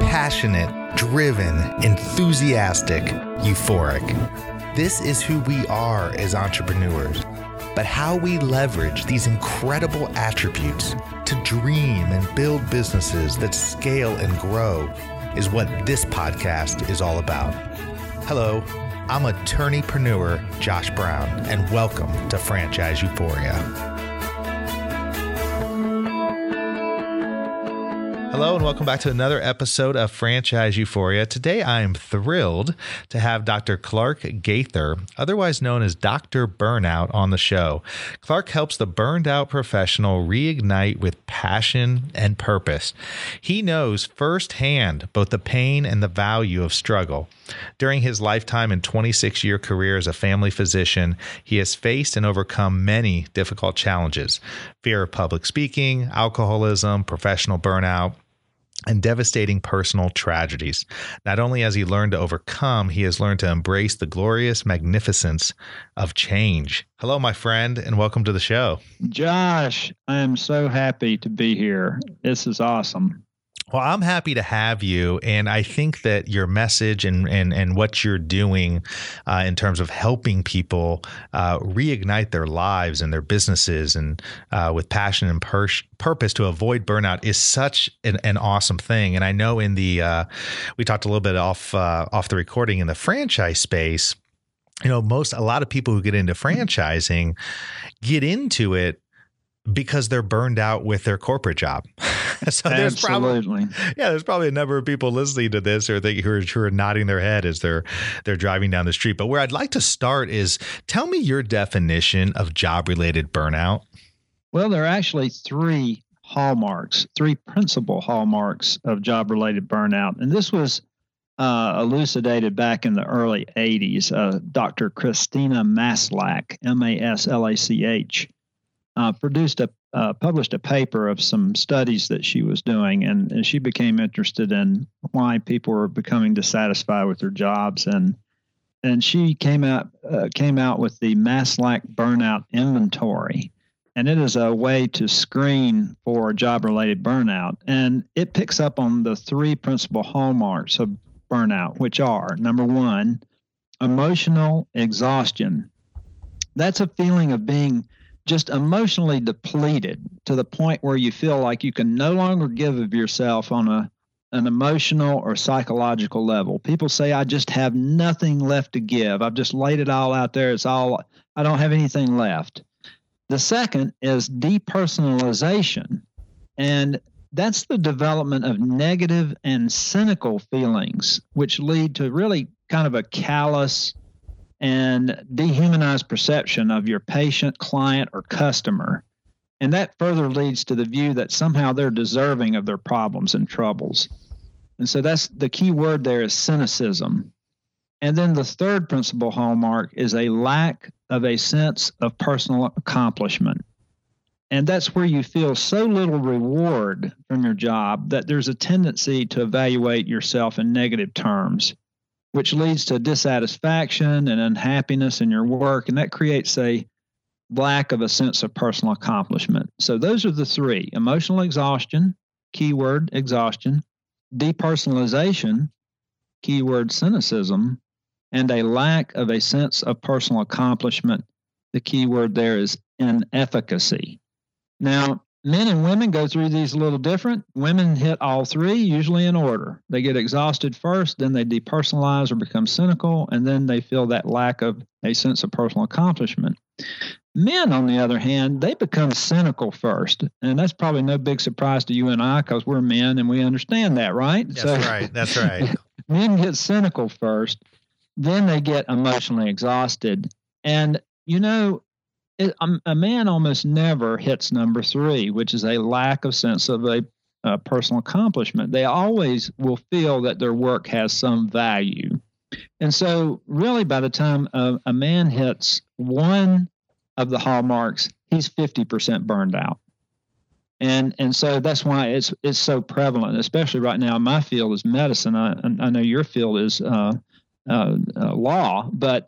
Passionate, driven, enthusiastic, euphoric. This is who we are as entrepreneurs. But how we leverage these incredible attributes to dream and build businesses that scale and grow is what this podcast is all about. Hello, I'm attorneypreneur Josh Brown, and welcome to Franchise Euphoria. Hello, and welcome back to another episode of Franchise Euphoria. Today, I am thrilled to have Dr. Clark Gaither, otherwise known as Dr. Burnout, on the show. Clark helps the burned out professional reignite with passion and purpose. He knows firsthand both the pain and the value of struggle. During his lifetime and 26 year career as a family physician, he has faced and overcome many difficult challenges fear of public speaking, alcoholism, professional burnout and devastating personal tragedies. Not only has he learned to overcome, he has learned to embrace the glorious magnificence of change. Hello, my friend, and welcome to the show. Josh, I am so happy to be here. This is awesome. Well, I'm happy to have you, and I think that your message and and and what you're doing uh, in terms of helping people uh, reignite their lives and their businesses and uh, with passion and pur- purpose to avoid burnout is such an, an awesome thing. And I know in the uh, we talked a little bit off uh, off the recording in the franchise space. You know, most a lot of people who get into franchising get into it because they're burned out with their corporate job. so there's Absolutely. probably yeah, there's probably a number of people listening to this or think who are, who are nodding their head as they're they're driving down the street. But where I'd like to start is tell me your definition of job related burnout. Well, there are actually three hallmarks, three principal hallmarks of job related burnout. And this was uh, elucidated back in the early 80s. Uh, Dr. Christina Maslach, M A S L A C H, uh, produced a uh, published a paper of some studies that she was doing, and, and she became interested in why people were becoming dissatisfied with their jobs, and and she came out uh, came out with the Maslach burnout inventory, and it is a way to screen for job related burnout, and it picks up on the three principal hallmarks of burnout, which are number one, emotional exhaustion. That's a feeling of being just emotionally depleted to the point where you feel like you can no longer give of yourself on a an emotional or psychological level. People say I just have nothing left to give. I've just laid it all out there. It's all I don't have anything left. The second is depersonalization. And that's the development of negative and cynical feelings, which lead to really kind of a callous, and dehumanize perception of your patient, client, or customer. And that further leads to the view that somehow they're deserving of their problems and troubles. And so that's the key word there is cynicism. And then the third principal hallmark is a lack of a sense of personal accomplishment. And that's where you feel so little reward from your job that there's a tendency to evaluate yourself in negative terms which leads to dissatisfaction and unhappiness in your work. And that creates a lack of a sense of personal accomplishment. So those are the three emotional exhaustion, keyword exhaustion, depersonalization, keyword cynicism, and a lack of a sense of personal accomplishment. The key word there is inefficacy. Now, men and women go through these a little different. Women hit all three, usually in order. They get exhausted first, then they depersonalize or become cynical, and then they feel that lack of a sense of personal accomplishment. Men, on the other hand, they become cynical first. And that's probably no big surprise to you and I because we're men and we understand that, right? That's so, right. That's right. men get cynical first, then they get emotionally exhausted. And, you know, it, um, a man almost never hits number three, which is a lack of sense of a, a personal accomplishment. They always will feel that their work has some value. And so, really, by the time a, a man hits one of the hallmarks, he's 50% burned out. And and so that's why it's it's so prevalent, especially right now. My field is medicine. I, I know your field is uh, uh, uh, law, but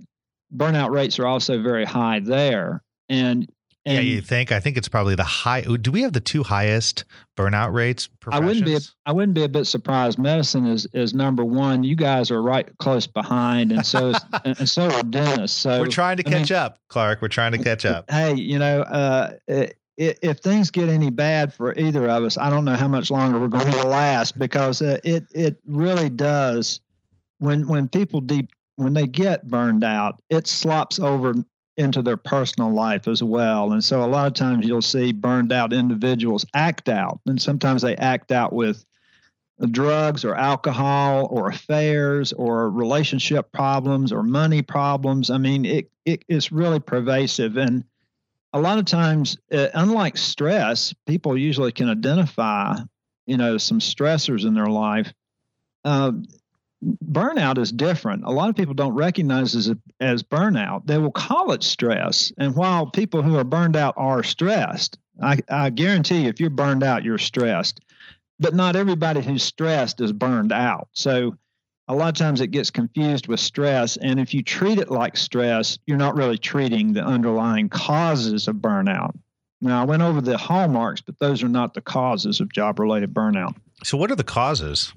burnout rates are also very high there. And And yeah, you think? I think it's probably the high. Do we have the two highest burnout rates? I wouldn't be. I wouldn't be a bit surprised. Medicine is is number one. You guys are right close behind, and so is, and so are dentists. So we're trying to catch mean, up, Clark. We're trying to catch up. Hey, you know, uh, it, if things get any bad for either of us, I don't know how much longer we're going to last because uh, it it really does. When when people deep when they get burned out, it slops over into their personal life as well. And so a lot of times you'll see burned out individuals act out, and sometimes they act out with drugs or alcohol or affairs or relationship problems or money problems. I mean, it, it it's really pervasive. And a lot of times, uh, unlike stress, people usually can identify, you know, some stressors in their life. Uh, burnout is different. A lot of people don't recognize as as burnout. They will call it stress. And while people who are burned out are stressed, I, I guarantee you, if you're burned out, you're stressed. But not everybody who's stressed is burned out. So a lot of times it gets confused with stress. And if you treat it like stress, you're not really treating the underlying causes of burnout. Now, I went over the hallmarks, but those are not the causes of job related burnout. So, what are the causes?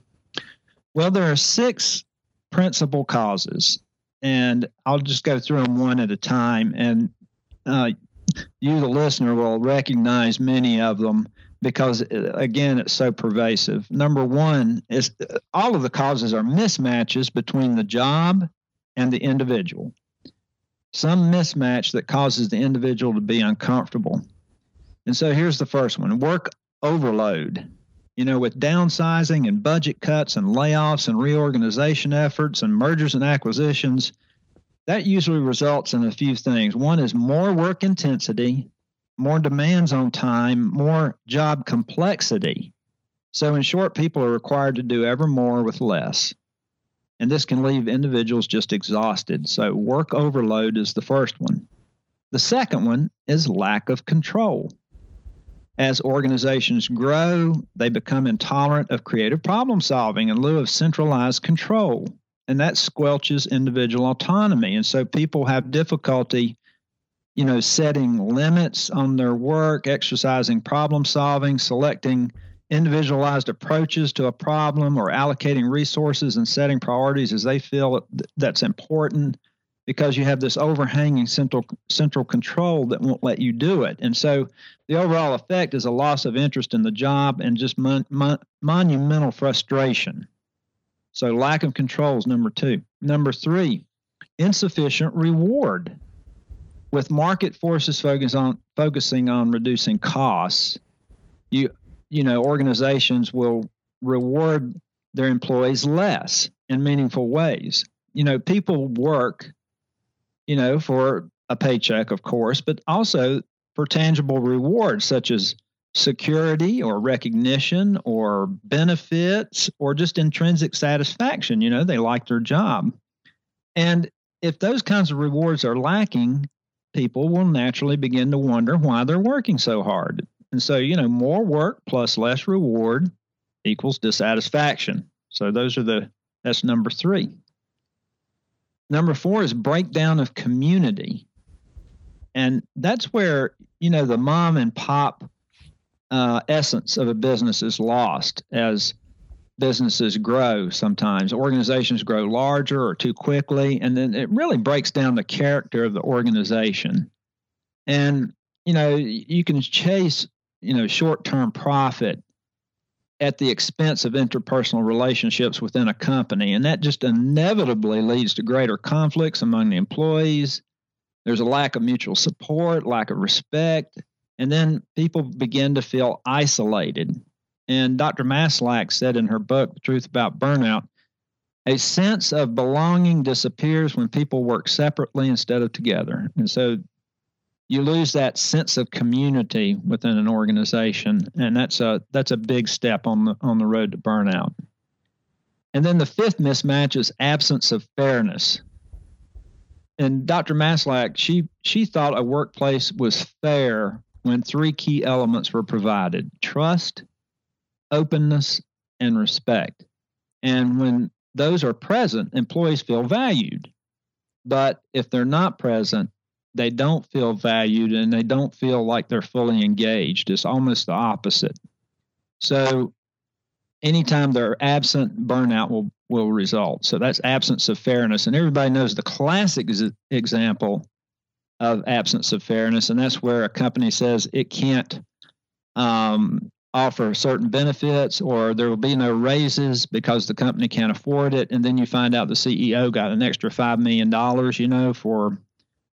Well, there are six principal causes, and I'll just go through them one at a time. And uh, you, the listener, will recognize many of them because, uh, again, it's so pervasive. Number one is uh, all of the causes are mismatches between the job and the individual. Some mismatch that causes the individual to be uncomfortable. And so here's the first one work overload you know, with downsizing and budget cuts and layoffs and reorganization efforts and mergers and acquisitions, that usually results in a few things. One is more work intensity, more demands on time, more job complexity. So, in short, people are required to do ever more with less. And this can leave individuals just exhausted. So, work overload is the first one. The second one is lack of control. As organizations grow, they become intolerant of creative problem solving in lieu of centralized control. And that squelches individual autonomy. And so people have difficulty, you know, setting limits on their work, exercising problem solving, selecting individualized approaches to a problem, or allocating resources and setting priorities as they feel that's important because you have this overhanging central central control that won't let you do it. And so the overall effect is a loss of interest in the job and just mon- mon- monumental frustration. So lack of control is number 2. Number 3, insufficient reward. With market forces focus on focusing on reducing costs, you you know organizations will reward their employees less in meaningful ways. You know, people work you know, for a paycheck, of course, but also for tangible rewards such as security or recognition or benefits or just intrinsic satisfaction. You know, they like their job. And if those kinds of rewards are lacking, people will naturally begin to wonder why they're working so hard. And so, you know, more work plus less reward equals dissatisfaction. So those are the that's number 3. Number four is breakdown of community. And that's where, you know, the mom and pop uh, essence of a business is lost as businesses grow sometimes. Organizations grow larger or too quickly, and then it really breaks down the character of the organization. And, you know, you can chase, you know, short term profit at the expense of interpersonal relationships within a company. And that just inevitably leads to greater conflicts among the employees. There's a lack of mutual support, lack of respect, and then people begin to feel isolated. And Dr. Maslach said in her book, The Truth About Burnout, a sense of belonging disappears when people work separately instead of together. And so you lose that sense of community within an organization, and that's a that's a big step on the on the road to burnout. And then the fifth mismatch is absence of fairness. And Dr. Maslach, she she thought a workplace was fair when three key elements were provided: trust, openness, and respect. And when those are present, employees feel valued. But if they're not present, they don't feel valued and they don't feel like they're fully engaged. It's almost the opposite. So anytime they're absent, burnout will will result. So that's absence of fairness. And everybody knows the classic example of absence of fairness, and that's where a company says it can't um, offer certain benefits or there will be no raises because the company can't afford it. And then you find out the CEO got an extra $5 million, you know, for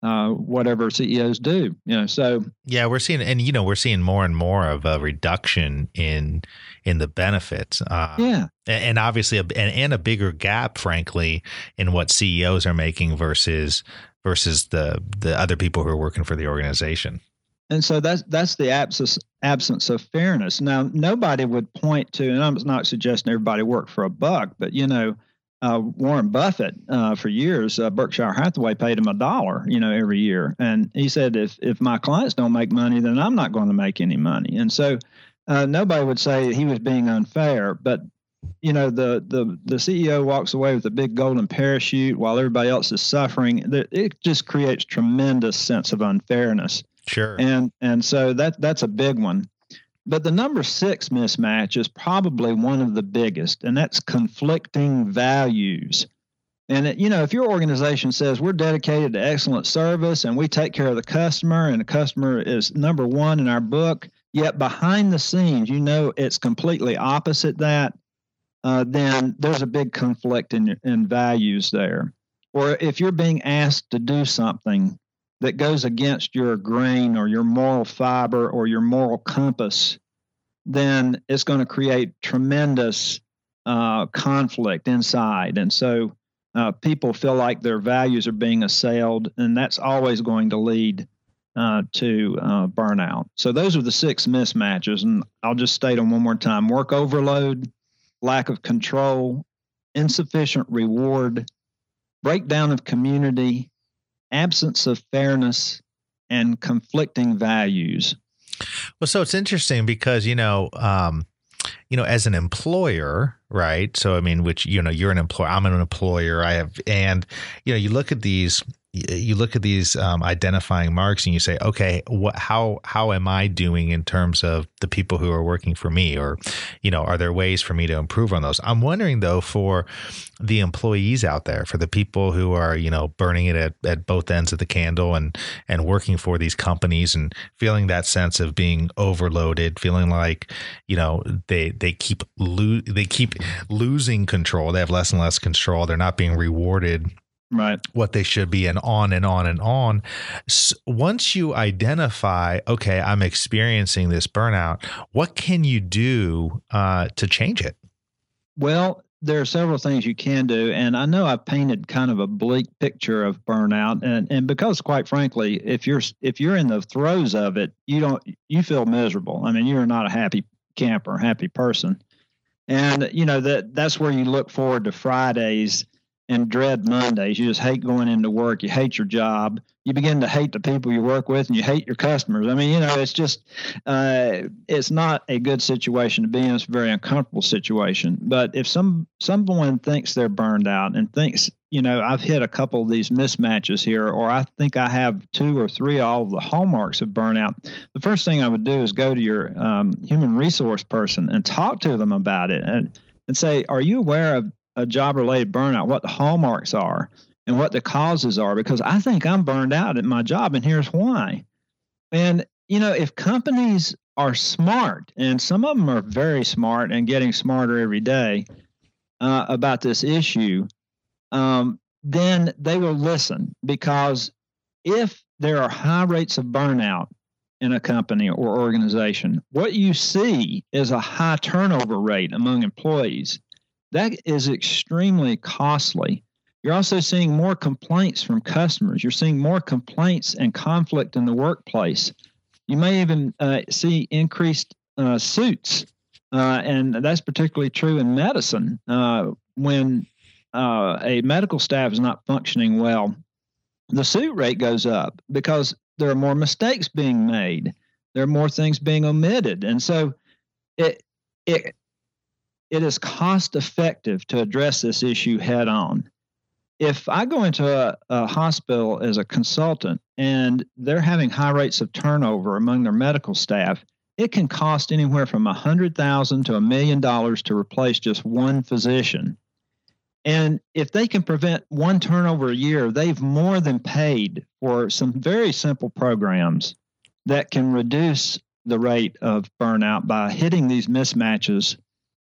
uh, whatever CEOs do. You know, so yeah, we're seeing, and you know, we're seeing more and more of a reduction in in the benefits. Uh, yeah, and, and obviously, a, and, and a bigger gap, frankly, in what CEOs are making versus versus the the other people who are working for the organization. And so that's that's the absence absence of fairness. Now, nobody would point to, and I'm not suggesting everybody work for a buck, but you know, uh, Warren Buffett uh, for years, uh, Berkshire Hathaway paid him a dollar, you know, every year, and he said, if if my clients don't make money, then I'm not going to make any money. And so, uh, nobody would say he was being unfair, but you know, the the the CEO walks away with a big golden parachute while everybody else is suffering. It just creates tremendous sense of unfairness. Sure. And and so that that's a big one. But the number six mismatch is probably one of the biggest, and that's conflicting values. And it, you know, if your organization says we're dedicated to excellent service and we take care of the customer, and the customer is number one in our book, yet behind the scenes, you know, it's completely opposite that, uh, then there's a big conflict in in values there. Or if you're being asked to do something that goes against your grain or your moral fiber or your moral compass, then it's going to create tremendous uh, conflict inside. And so uh, people feel like their values are being assailed, and that's always going to lead uh, to uh, burnout. So those are the six mismatches. And I'll just state them one more time work overload, lack of control, insufficient reward, breakdown of community, absence of fairness and conflicting values. Well, so it's interesting because you know, um, you know, as an employer, right? So I mean, which you know, you're an employer. I'm an employer. I have, and you know, you look at these you look at these um, identifying marks and you say, okay, what, how how am I doing in terms of the people who are working for me, or you know, are there ways for me to improve on those? I'm wondering though for the employees out there, for the people who are you know burning it at, at both ends of the candle and and working for these companies and feeling that sense of being overloaded, feeling like you know they they keep lo- they keep losing control, they have less and less control, they're not being rewarded right. what they should be and on and on and on. So once you identify okay i'm experiencing this burnout what can you do uh, to change it? Well there are several things you can do and i know i've painted kind of a bleak picture of burnout and, and because quite frankly if you're if you're in the throes of it you don't you feel miserable. I mean you're not a happy camper happy person. And you know that that's where you look forward to fridays and dread Mondays. You just hate going into work. You hate your job. You begin to hate the people you work with, and you hate your customers. I mean, you know, it's just, uh, it's not a good situation to be in. It's a very uncomfortable situation. But if some someone thinks they're burned out and thinks, you know, I've hit a couple of these mismatches here, or I think I have two or three all of the hallmarks of burnout, the first thing I would do is go to your um, human resource person and talk to them about it and and say, Are you aware of a job related burnout, what the hallmarks are and what the causes are, because I think I'm burned out at my job, and here's why. And, you know, if companies are smart, and some of them are very smart and getting smarter every day uh, about this issue, um, then they will listen because if there are high rates of burnout in a company or organization, what you see is a high turnover rate among employees. That is extremely costly. You're also seeing more complaints from customers. You're seeing more complaints and conflict in the workplace. You may even uh, see increased uh, suits, uh, and that's particularly true in medicine. Uh, when uh, a medical staff is not functioning well, the suit rate goes up because there are more mistakes being made. There are more things being omitted, and so it it it is cost effective to address this issue head on. If I go into a, a, hospital as a consultant and they're having high rates of turnover among their medical staff, it can cost anywhere from a hundred thousand to a million dollars to replace just one physician. And if they can prevent one turnover a year, they've more than paid for some very simple programs that can reduce the rate of burnout by hitting these mismatches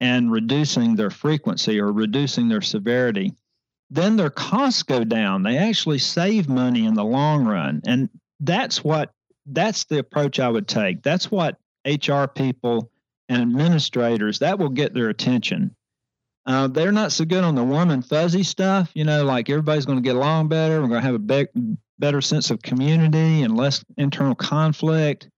and reducing their frequency or reducing their severity. Then their costs go down. They actually save money in the long run. And that's what that's the approach I would take. That's what HR people and administrators that will get their attention. Uh, they're not so good on the warm and fuzzy stuff, you know, like everybody's going to get along better. We're going to have a be- better sense of community and less internal conflict,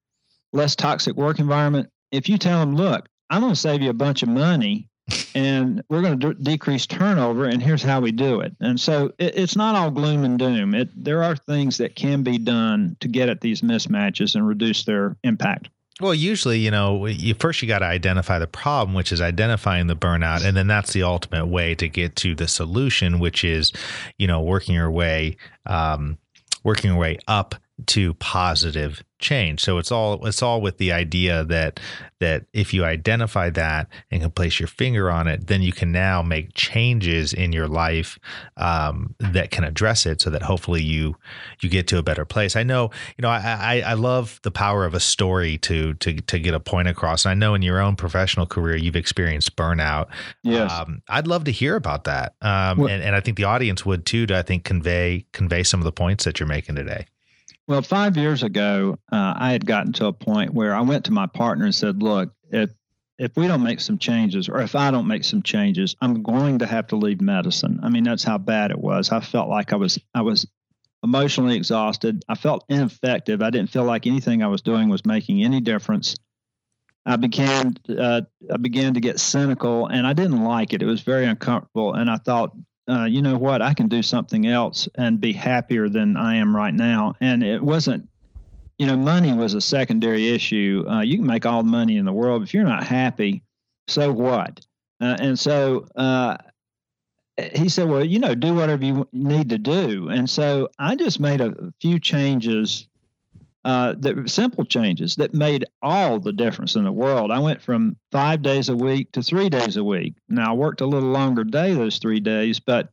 less toxic work environment. If you tell them, look, I'm going to save you a bunch of money and we're going to decrease turnover, and here's how we do it. And so it, it's not all gloom and doom. It, there are things that can be done to get at these mismatches and reduce their impact. Well, usually, you know, you first you got to identify the problem, which is identifying the burnout, and then that's the ultimate way to get to the solution, which is, you know, working your way, um, working your way up to positive change. So it's all it's all with the idea that that if you identify that and can place your finger on it, then you can now make changes in your life um, that can address it, so that hopefully you you get to a better place. I know, you know, I, I, I love the power of a story to to to get a point across. And I know in your own professional career you've experienced burnout. Yes, um, I'd love to hear about that, um, well, and, and I think the audience would too. To I think convey convey some of the points that you're making today. Well, five years ago, uh, I had gotten to a point where I went to my partner and said, "Look, if if we don't make some changes, or if I don't make some changes, I'm going to have to leave medicine." I mean, that's how bad it was. I felt like I was I was emotionally exhausted. I felt ineffective. I didn't feel like anything I was doing was making any difference. I began uh, I began to get cynical, and I didn't like it. It was very uncomfortable, and I thought, uh, you know what, I can do something else and be happier than I am right now. And it wasn't, you know, money was a secondary issue. Uh, you can make all the money in the world. If you're not happy, so what? Uh, and so uh, he said, well, you know, do whatever you need to do. And so I just made a few changes uh, that simple changes that made all the difference in the world. I went from five days a week to three days a week. Now I worked a little longer day those three days, but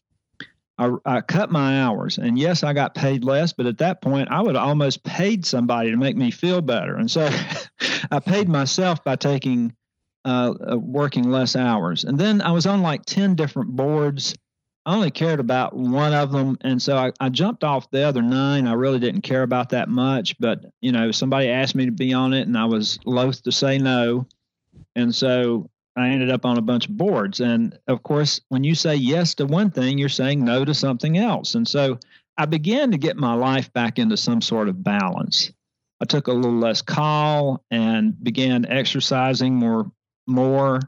I, I cut my hours. And yes, I got paid less, but at that point, I would almost paid somebody to make me feel better. And so I paid myself by taking uh, uh, working less hours. And then I was on like ten different boards I only cared about one of them. And so I, I, jumped off the other nine. I really didn't care about that much. But, you know, somebody asked me to be on it and I was loath to say no. And so I ended up on a bunch of boards. And of course, when you say yes to one thing, you're saying no to something else. And so I began to get my life back into some sort of balance. I took a little less call and began exercising more more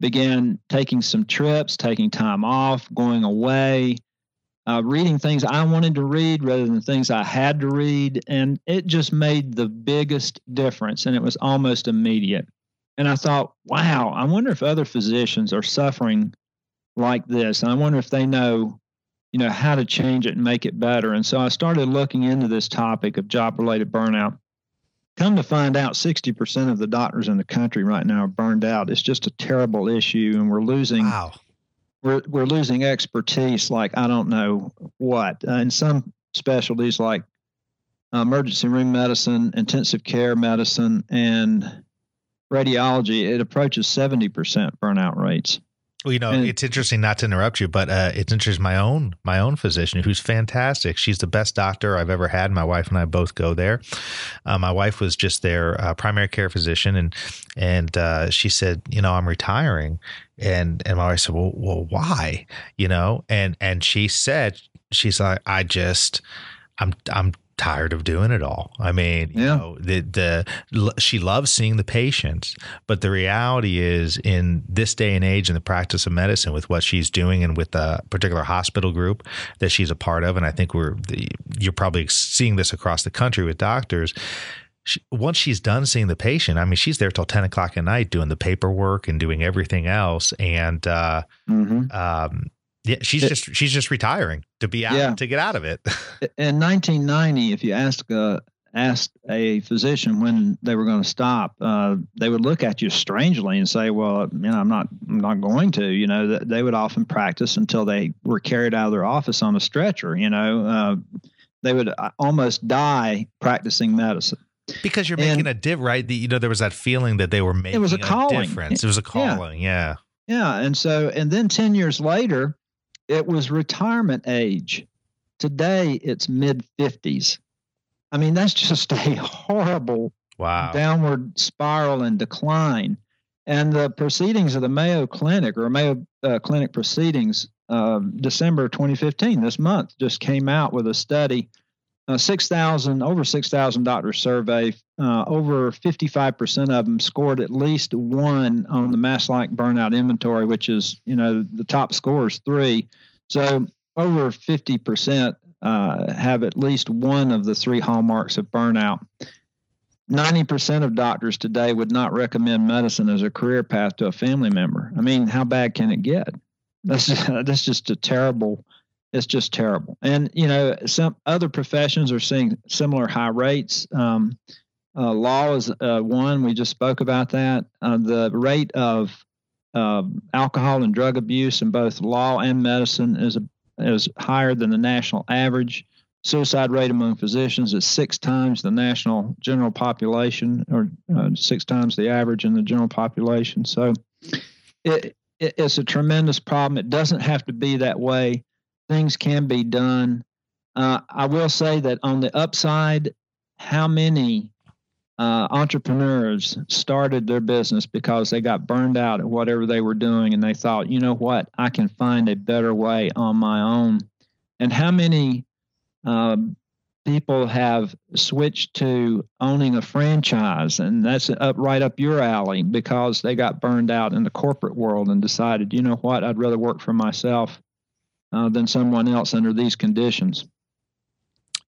began taking some trips, taking time off, going away, uh, reading things I wanted to read rather than things I had to read. And it just made the biggest difference. And it was almost immediate. And I thought, wow, I wonder if other physicians are suffering like this. And I wonder if they know, you know, how to change it and make it better. And so I started looking into this topic of job related burnout. Come to find out, 60% of the doctors in the country right now are burned out. It's just a terrible issue, and we're losing. Wow. We're, we're losing expertise like I don't know what. Uh, in some specialties like emergency room medicine, intensive care medicine, and radiology, it approaches 70% burnout rates. Well, you know, and, it's interesting not to interrupt you, but uh, it's interesting. My own my own physician, who's fantastic. She's the best doctor I've ever had. My wife and I both go there. Uh, my wife was just their uh, primary care physician, and and uh, she said, you know, I'm retiring, and and my wife said, well, well, why? You know, and and she said, she's like, I just, I'm I'm tired of doing it all. I mean, yeah. you know, the the she loves seeing the patients, but the reality is in this day and age in the practice of medicine with what she's doing and with the particular hospital group that she's a part of and I think we're the, you're probably seeing this across the country with doctors she, once she's done seeing the patient, I mean, she's there till 10 o'clock at night doing the paperwork and doing everything else. And, uh, mm-hmm. um, Yeah, she's it, just she's just retiring to be out yeah. to get out of it. In 1990, if you ask uh, asked a physician when they were going to stop, uh, they would look at you strangely and say, "Well, you know, I'm not, I'm not going to." You know, they would often practice until they were carried out of their office on a stretcher. You know, uh, they would uh, almost die practicing medicine. Because you're making and, a div, right? The, you know, there was that feeling that they were making it was a, calling. difference. It was a calling, yeah. yeah. Yeah, and so, and then ten years later, it was retirement age. Today, it's mid fifties I mean, that's just a horrible wow. downward spiral and decline. And the proceedings of the Mayo Clinic or Mayo uh, Clinic proceedings, uh, December 2015, this month, just came out with a study. Uh, 6,000, over 6,000 doctors survey, uh, over 55% of them scored at least one on the Maslach burnout inventory, which is, you know, the top score is three. So over 50% uh, have at least one of the three hallmarks of burnout. 90% of doctors today would not recommend medicine as a career path to a family member. I mean, how bad can it get? That's just, that's just a terrible. It's just terrible. And you know, some other professions are seeing similar high rates. Um, uh, law is uh, one. We just spoke about that. Uh, the rate of uh, alcohol and drug abuse in both law and medicine is a, is higher than the national average. Suicide rate among physicians is six times the national general population, or uh, six times the average in the general population. So it, it, it's a tremendous problem. It doesn't have to be that way. Things can be done. Uh, I will say that on the upside, how many uh, entrepreneurs started their business because they got burned out at whatever they were doing and they thought, you know what, I can find a better way on my own. And how many um, people have switched to owning a franchise, and that's up right up your alley because they got burned out in the corporate world and decided, you know what, I'd rather work for myself uh, than someone else under these conditions.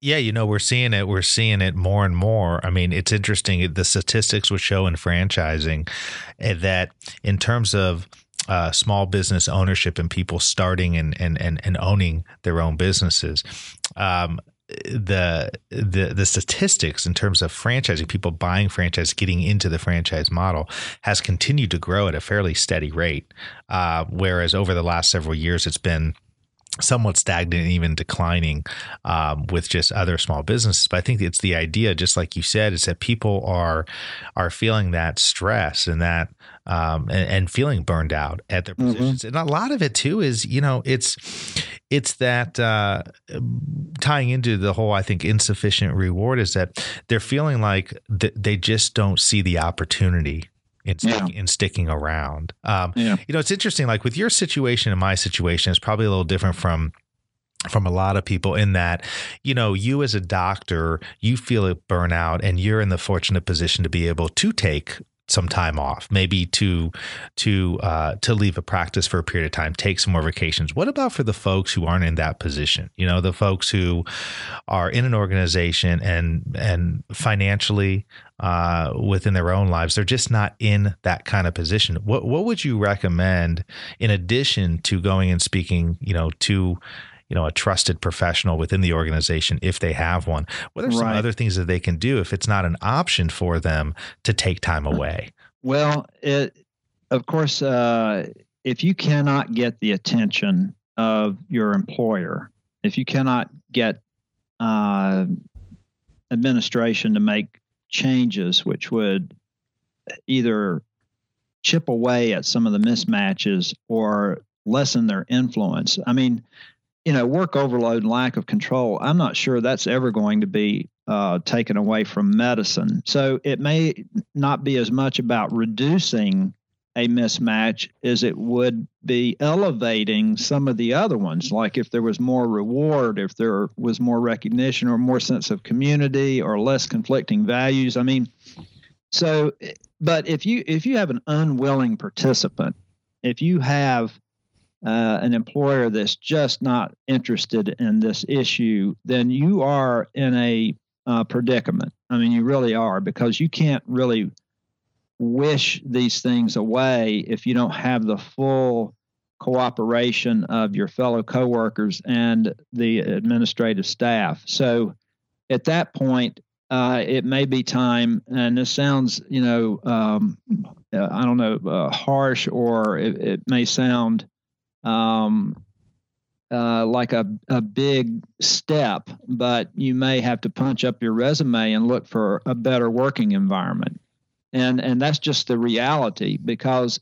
Yeah, you know, we're seeing it. We're seeing it more and more. I mean, it's interesting. The statistics would show in franchising eh, that in terms of uh, small business ownership and people starting and, and, and, and owning their own businesses, um, the the the statistics in terms of franchising people buying franchise getting into the franchise model has continued to grow at a fairly steady rate uh, whereas over the last several years it's been somewhat stagnant and even declining um, with just other small businesses but i think it's the idea just like you said is that people are are feeling that stress and that um, and, and, feeling burned out at their mm-hmm. positions mm-hmm. and a lot of it too is you know it's it's that uh, tying into the whole i think insufficient reward is that they're feeling like th- they just don't see the opportunity in, stick, yeah. in sticking around. Um, yeah. You know, it's interesting. Like with your situation and my situation, it's probably a little different from from a lot of people in that you know you as a doctor you feel a burnout and you're in the fortunate position to be able to take some time off, maybe to to uh, to leave a practice for a period of time, take some more vacations. What about for the folks who aren't in that position? You know, the folks who are in an organization and and financially uh, within their own lives, they're just not in that kind of position. What what would you recommend in addition to going and speaking, you know, to you know a trusted professional within the organization if they have one what are some right. other things that they can do if it's not an option for them to take time away well it of course uh, if you cannot get the attention of your employer if you cannot get uh, administration to make changes which would either chip away at some of the mismatches or lessen their influence. I mean, you know, work overload and lack of control, I'm not sure that's ever going to be uh, taken away from medicine. So it may not be as much about reducing a mismatch as it would be elevating some of the other ones. Like if there was more reward, if there was more recognition or more sense of community or less conflicting values. I mean, so, but if you if you have an unwilling participant, if you have uh, an employer that's just not interested in this issue, then you are in a uh, predicament. I mean, you really are because you can't really wish these things away if you don't have the full cooperation of your fellow coworkers and the administrative staff. So at that point, uh, it may be time, and this sounds, you know, um, I don't know, uh, harsh, or it, it may sound um, uh, like a, a big step, but you may have to punch up your resume and look for a better working environment. And, and that's just the reality because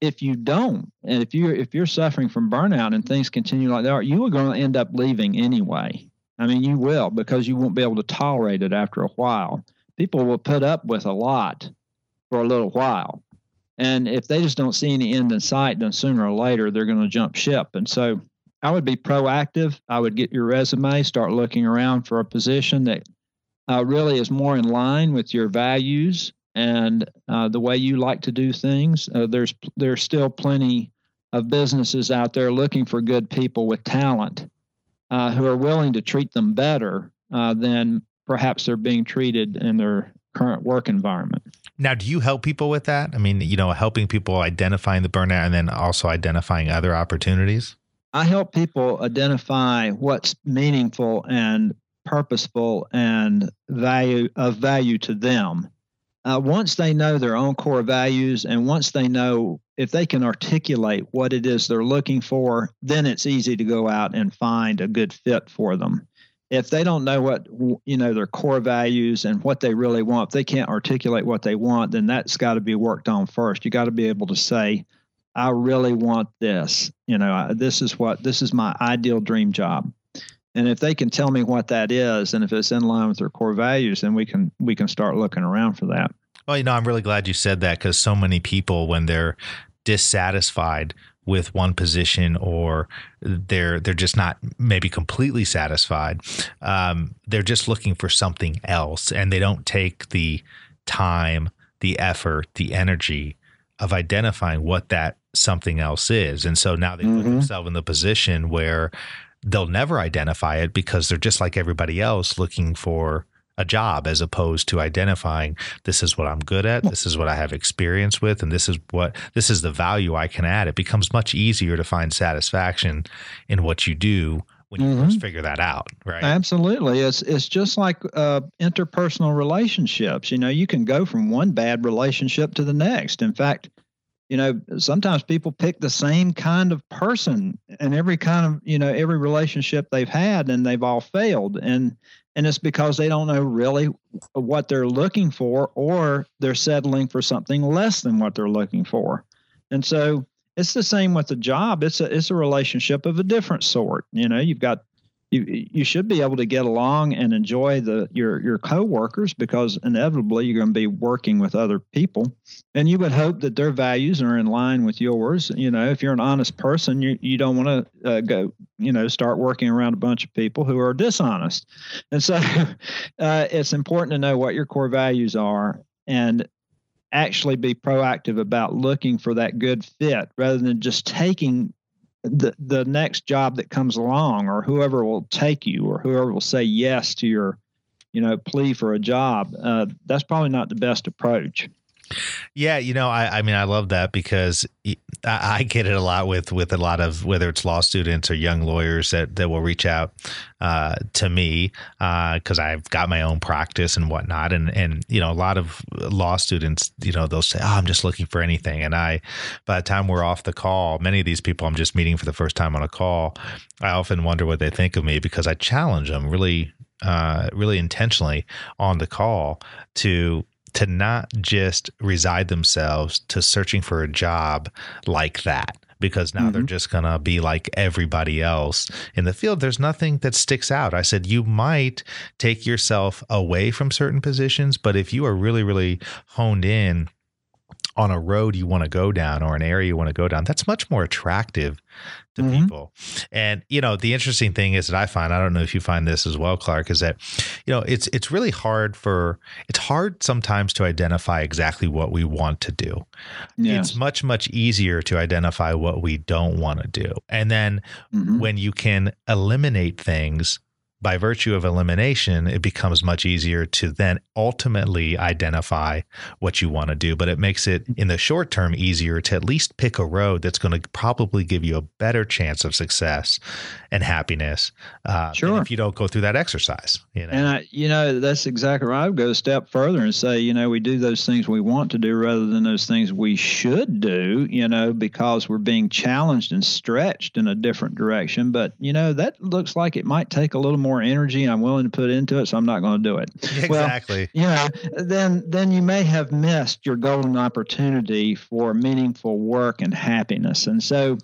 if you don't, and if you're if you're suffering from burnout and things continue like they are, you are going to end up leaving anyway. I mean, you will because you won't be able to tolerate it after a while. People will put up with a lot for a little while. And if they just don't see any end in sight, then sooner or later they're going to jump ship. And so I would be proactive. I would get your resume, start looking around for a position that uh, really is more in line with your values and uh, the way you like to do things. Uh, there's there's still plenty of businesses out there looking for good people with talent uh, who are willing to treat them better uh, than perhaps they're being treated in their current work environment. Now, do you help people with that? I mean, you know, helping people identifying the burnout and then also identifying other opportunities? I help people identify what's meaningful and purposeful and value of value to them uh, once they know their own core values and once they know if they can articulate what it is they're looking for, then it's easy to go out and find a good fit for them. If they don't know what you know their core values and what they really want, if they can't articulate what they want, then that's got to be worked on first. You got to be able to say, "I really want this." You know, this is what this is my ideal dream job. And if they can tell me what that is, and if it's in line with their core values, then we can we can start looking around for that. Well, you know, I'm really glad you said that because so many people, when they're dissatisfied with one position or they're they're just not maybe completely satisfied, um, they're just looking for something else, and they don't take the time, the effort, the energy of identifying what that something else is. And so now they mm-hmm. put themselves in the position where they'll never identify it because they're just like everybody else looking for a job as opposed to identifying this is what I'm good at, this is what I have experience with, and this is what this is the value I can add. It becomes much easier to find satisfaction in what you do when you mm-hmm. first figure that out, right? Absolutely. It's it's just like uh, interpersonal relationships. You know, you can go from one bad relationship to the next. In fact, you know sometimes people pick the same kind of person in every kind of you know every relationship they've had and they've all failed and and it's because they don't know really what they're looking for or they're settling for something less than what they're looking for. And so it's the same with the job. It's a it's a relationship of a different sort. You know you've got you you should be able to get along and enjoy the your your coworkers because inevitably you're going to be working with other people. And you would hope that their values are in line with yours. You know if you're an honest person you you don't want to uh, go you know start working around a bunch of people who are dishonest. And so uh, it's important to know what your core values are and actually be proactive about looking for that good fit rather than just taking the the next job that comes along or whoever will take you or whoever will say yes to your you know plea for a job uh, that's probably not the best approach yeah, you know, I, I mean, I love that because I, get it a lot with with a lot of whether it's law students or young lawyers that that will reach out uh, to me because uh, I've got my own practice and whatnot, and and you know, a lot of law students, you know, they'll say, "Oh, I'm just looking for anything," and I, by the time we're off the call, many of these people I'm just meeting for the first time on a call, I often wonder what they think of me because I challenge them really uh, really intentionally on the call to to not just reside themselves to searching for a job like that because now mm-hmm. they're just going to be like everybody else in the field. There's nothing that sticks out. I said, you might take yourself away from certain positions, but if you are really, really honed in on a road you want to go down or an area you want to go down, that's much more attractive to mm-hmm. people. And you know, the interesting thing is that I find, I don't know if you find this as well, Clark, is that you know, it's it's really hard for it's hard sometimes to identify exactly what we want to do. Yes. It's much much easier to identify what we don't want to do. And then mm-hmm. when you can eliminate things by virtue of elimination, it becomes much easier to then ultimately identify what you want to do. But it makes it in the short term easier to at least pick a road that's going to probably give you a better chance of success and happiness. Uh, sure. If you don't go through that exercise, you know. And I, you know, that's exactly right. I would go a step further and say, you know, we do those things we want to do rather than those things we should do, you know, because we're being challenged and stretched in a different direction. But, you know, that looks like it might take a little more energy I'm willing to put into it, so I'm not going to do it. Exactly. Well, you know, then then you may have missed your golden opportunity for meaningful work and happiness. And so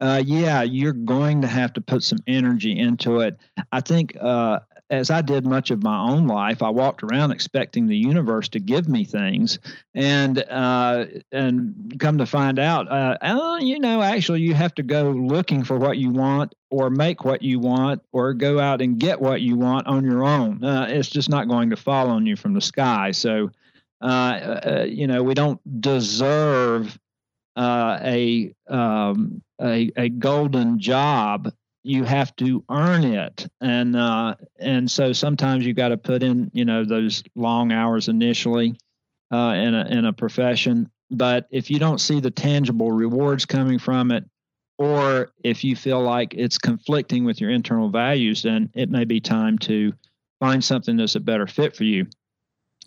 uh, yeah, you're going to have to put some energy into it. I think uh, as I did much of my own life, I walked around expecting the universe to give me things, and uh, and come to find out, uh, uh, you know, actually, you have to go looking for what you want, or make what you want, or go out and get what you want on your own. Uh, it's just not going to fall on you from the sky. So, uh, uh, you know, we don't deserve a um, a, a golden job you have to earn it. And uh, and so sometimes you got to put in you know those long hours initially uh, in a in a profession. But if you don't see the tangible rewards coming from it or if you feel like it's conflicting with your internal values then it may be time to find something that's a better fit for you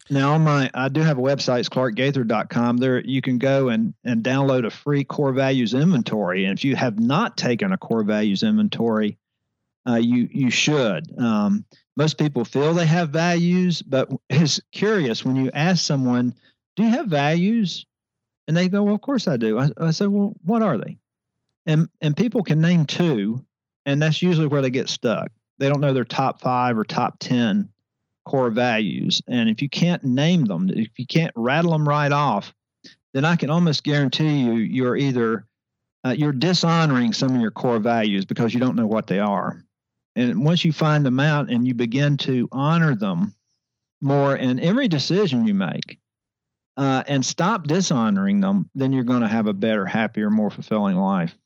now on my I do have a website, it's clarkgaither.com. There you can go and, and download a free core values inventory. And if you have not taken a core values inventory, uh, you you should. Um, most people feel they have values, but it's curious when you ask someone, "Do you have values?" and they go, "Well, of course I do." I, I say, "Well, what are they?" And and people can name two, and that's usually where they get stuck. They don't know their top five or top ten core values. And if you can't name them, if you can't rattle them right off, then I can almost guarantee you you're either uh, you're dishonoring some of your core values because you don't know what they are. And once you find them out and you begin to honor them more in every decision you make, uh, and stop dishonoring them, then you're going to have a better, happier, more fulfilling life.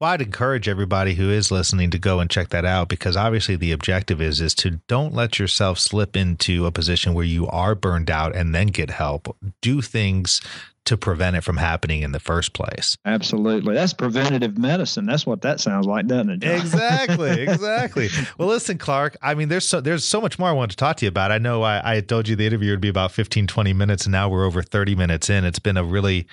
Well, I'd encourage everybody who is listening to go and check that out because obviously the objective is is to don't let yourself slip into a position where you are burned out and then get help. Do things to prevent it from happening in the first place. Absolutely. That's preventative medicine. That's what that sounds like, doesn't it? John? Exactly. Exactly. well, listen, Clark, I mean, there's so, there's so much more I want to talk to you about. I know I, I told you the interview would be about 15, 20 minutes, and now we're over 30 minutes in. It's been a really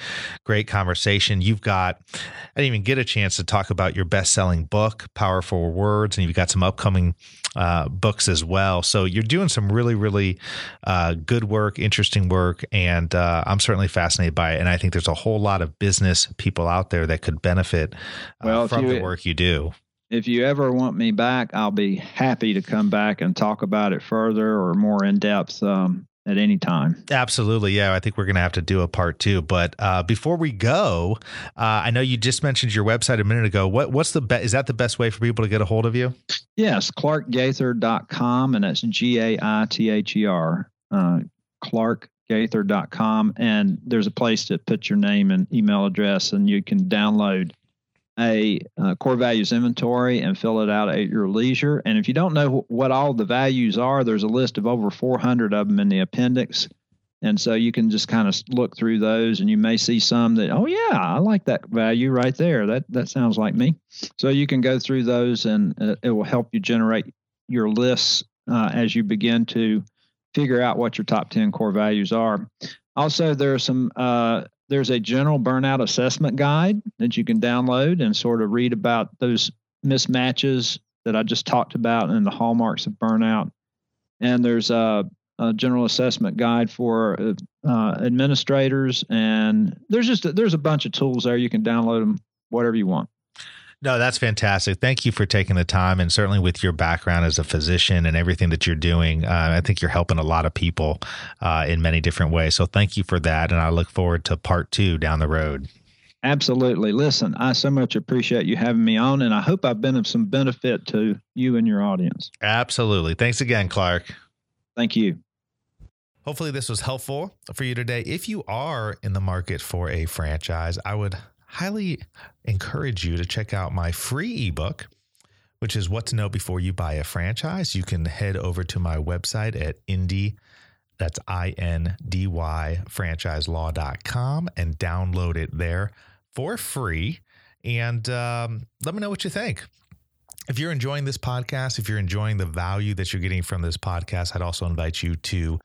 great conversation. You've got, I didn't even get a chance to talk about your best selling book, Powerful Words, and you've got some upcoming uh, books as well. So you're doing some really, really uh, good work, interesting work, and uh, I'm certainly fascinated by it. And I think there's a whole lot of business people out there that could benefit uh, well, from you, the work you do. If you ever want me back, I'll be happy to come back and talk about it further or more in depth. Um, at any time. Absolutely. Yeah. I think we're going to have to do a part two. But uh, before we go, uh, I know you just mentioned your website a minute ago. What, what's the best, is that the best way for people to get a hold of you? Yes. ClarkGaither.com and that's G A I T H E R. Uh, Clark gaither.com and there's a place to put your name and email address and you can download a uh, core values inventory and fill it out at your leisure. And if you don't know what all the values are there's a list of over 400 of them in the appendix. And so you can just kind of look through those and you may see some that oh yeah i like that value right there. That that sounds like me. So you can go through those and uh, it will help you generate your lists uh, as you begin to figure out what your top 10 core values are. Also, there are some uh, there's a general burnout assessment guide that you can download and sort of read about those mismatches that I just talked about and the hallmarks of burnout. And there's a, a general assessment guide for uh, administrators, and there's just a, there's a bunch of tools there. You can download them, whatever you want. No, that's fantastic. Thank you for taking the time, and certainly with your background as a physician and everything that you're doing, uh, I think you're helping a lot of people uh, in many different ways. So thank you for that, and I look forward to part two down the road. Absolutely. Listen, I so much appreciate you having me on, and I hope I've been of some benefit to you and your audience. Absolutely. Thanks again, Clark. Thank you. Hopefully, this was helpful for you today. If you are in the market for a franchise, I would highly encourage you to check out my free ebook which is what to know before you buy a franchise. You can head over to my website at Indy, that's I N D Y franchiselaw.com and download it there for free. And um, let me know what you think. If you're enjoying this podcast, if you're enjoying the value that you're getting from this podcast, I'd also invite you to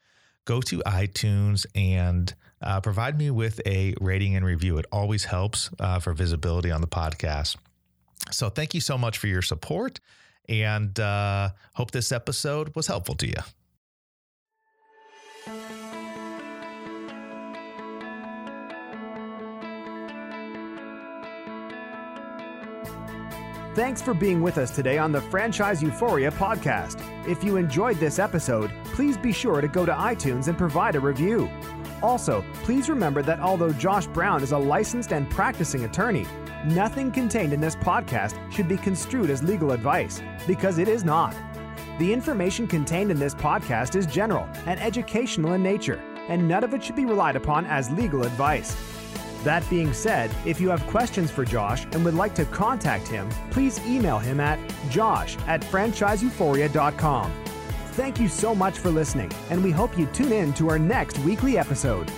go to iTunes and uh, provide me with a rating and review. It always helps uh, for visibility on the podcast. So thank you so much for your support and uh, hope this episode was helpful to you. Thanks for being with us today on the Franchise Euphoria podcast. If you enjoyed this episode, please be sure to go to iTunes and provide a review. Also, please remember that although Josh Brown is a licensed and practicing attorney, nothing contained in this podcast should be construed as legal advice, because it is not. The information contained in this podcast is general and educational in nature, and none of it should be relied upon as legal advice. That being said, if you have questions for Josh and would like to contact him, please email him at josh at franchiseeuphoria.com. Thank you so much for listening, and we hope you tune in to our next weekly episode.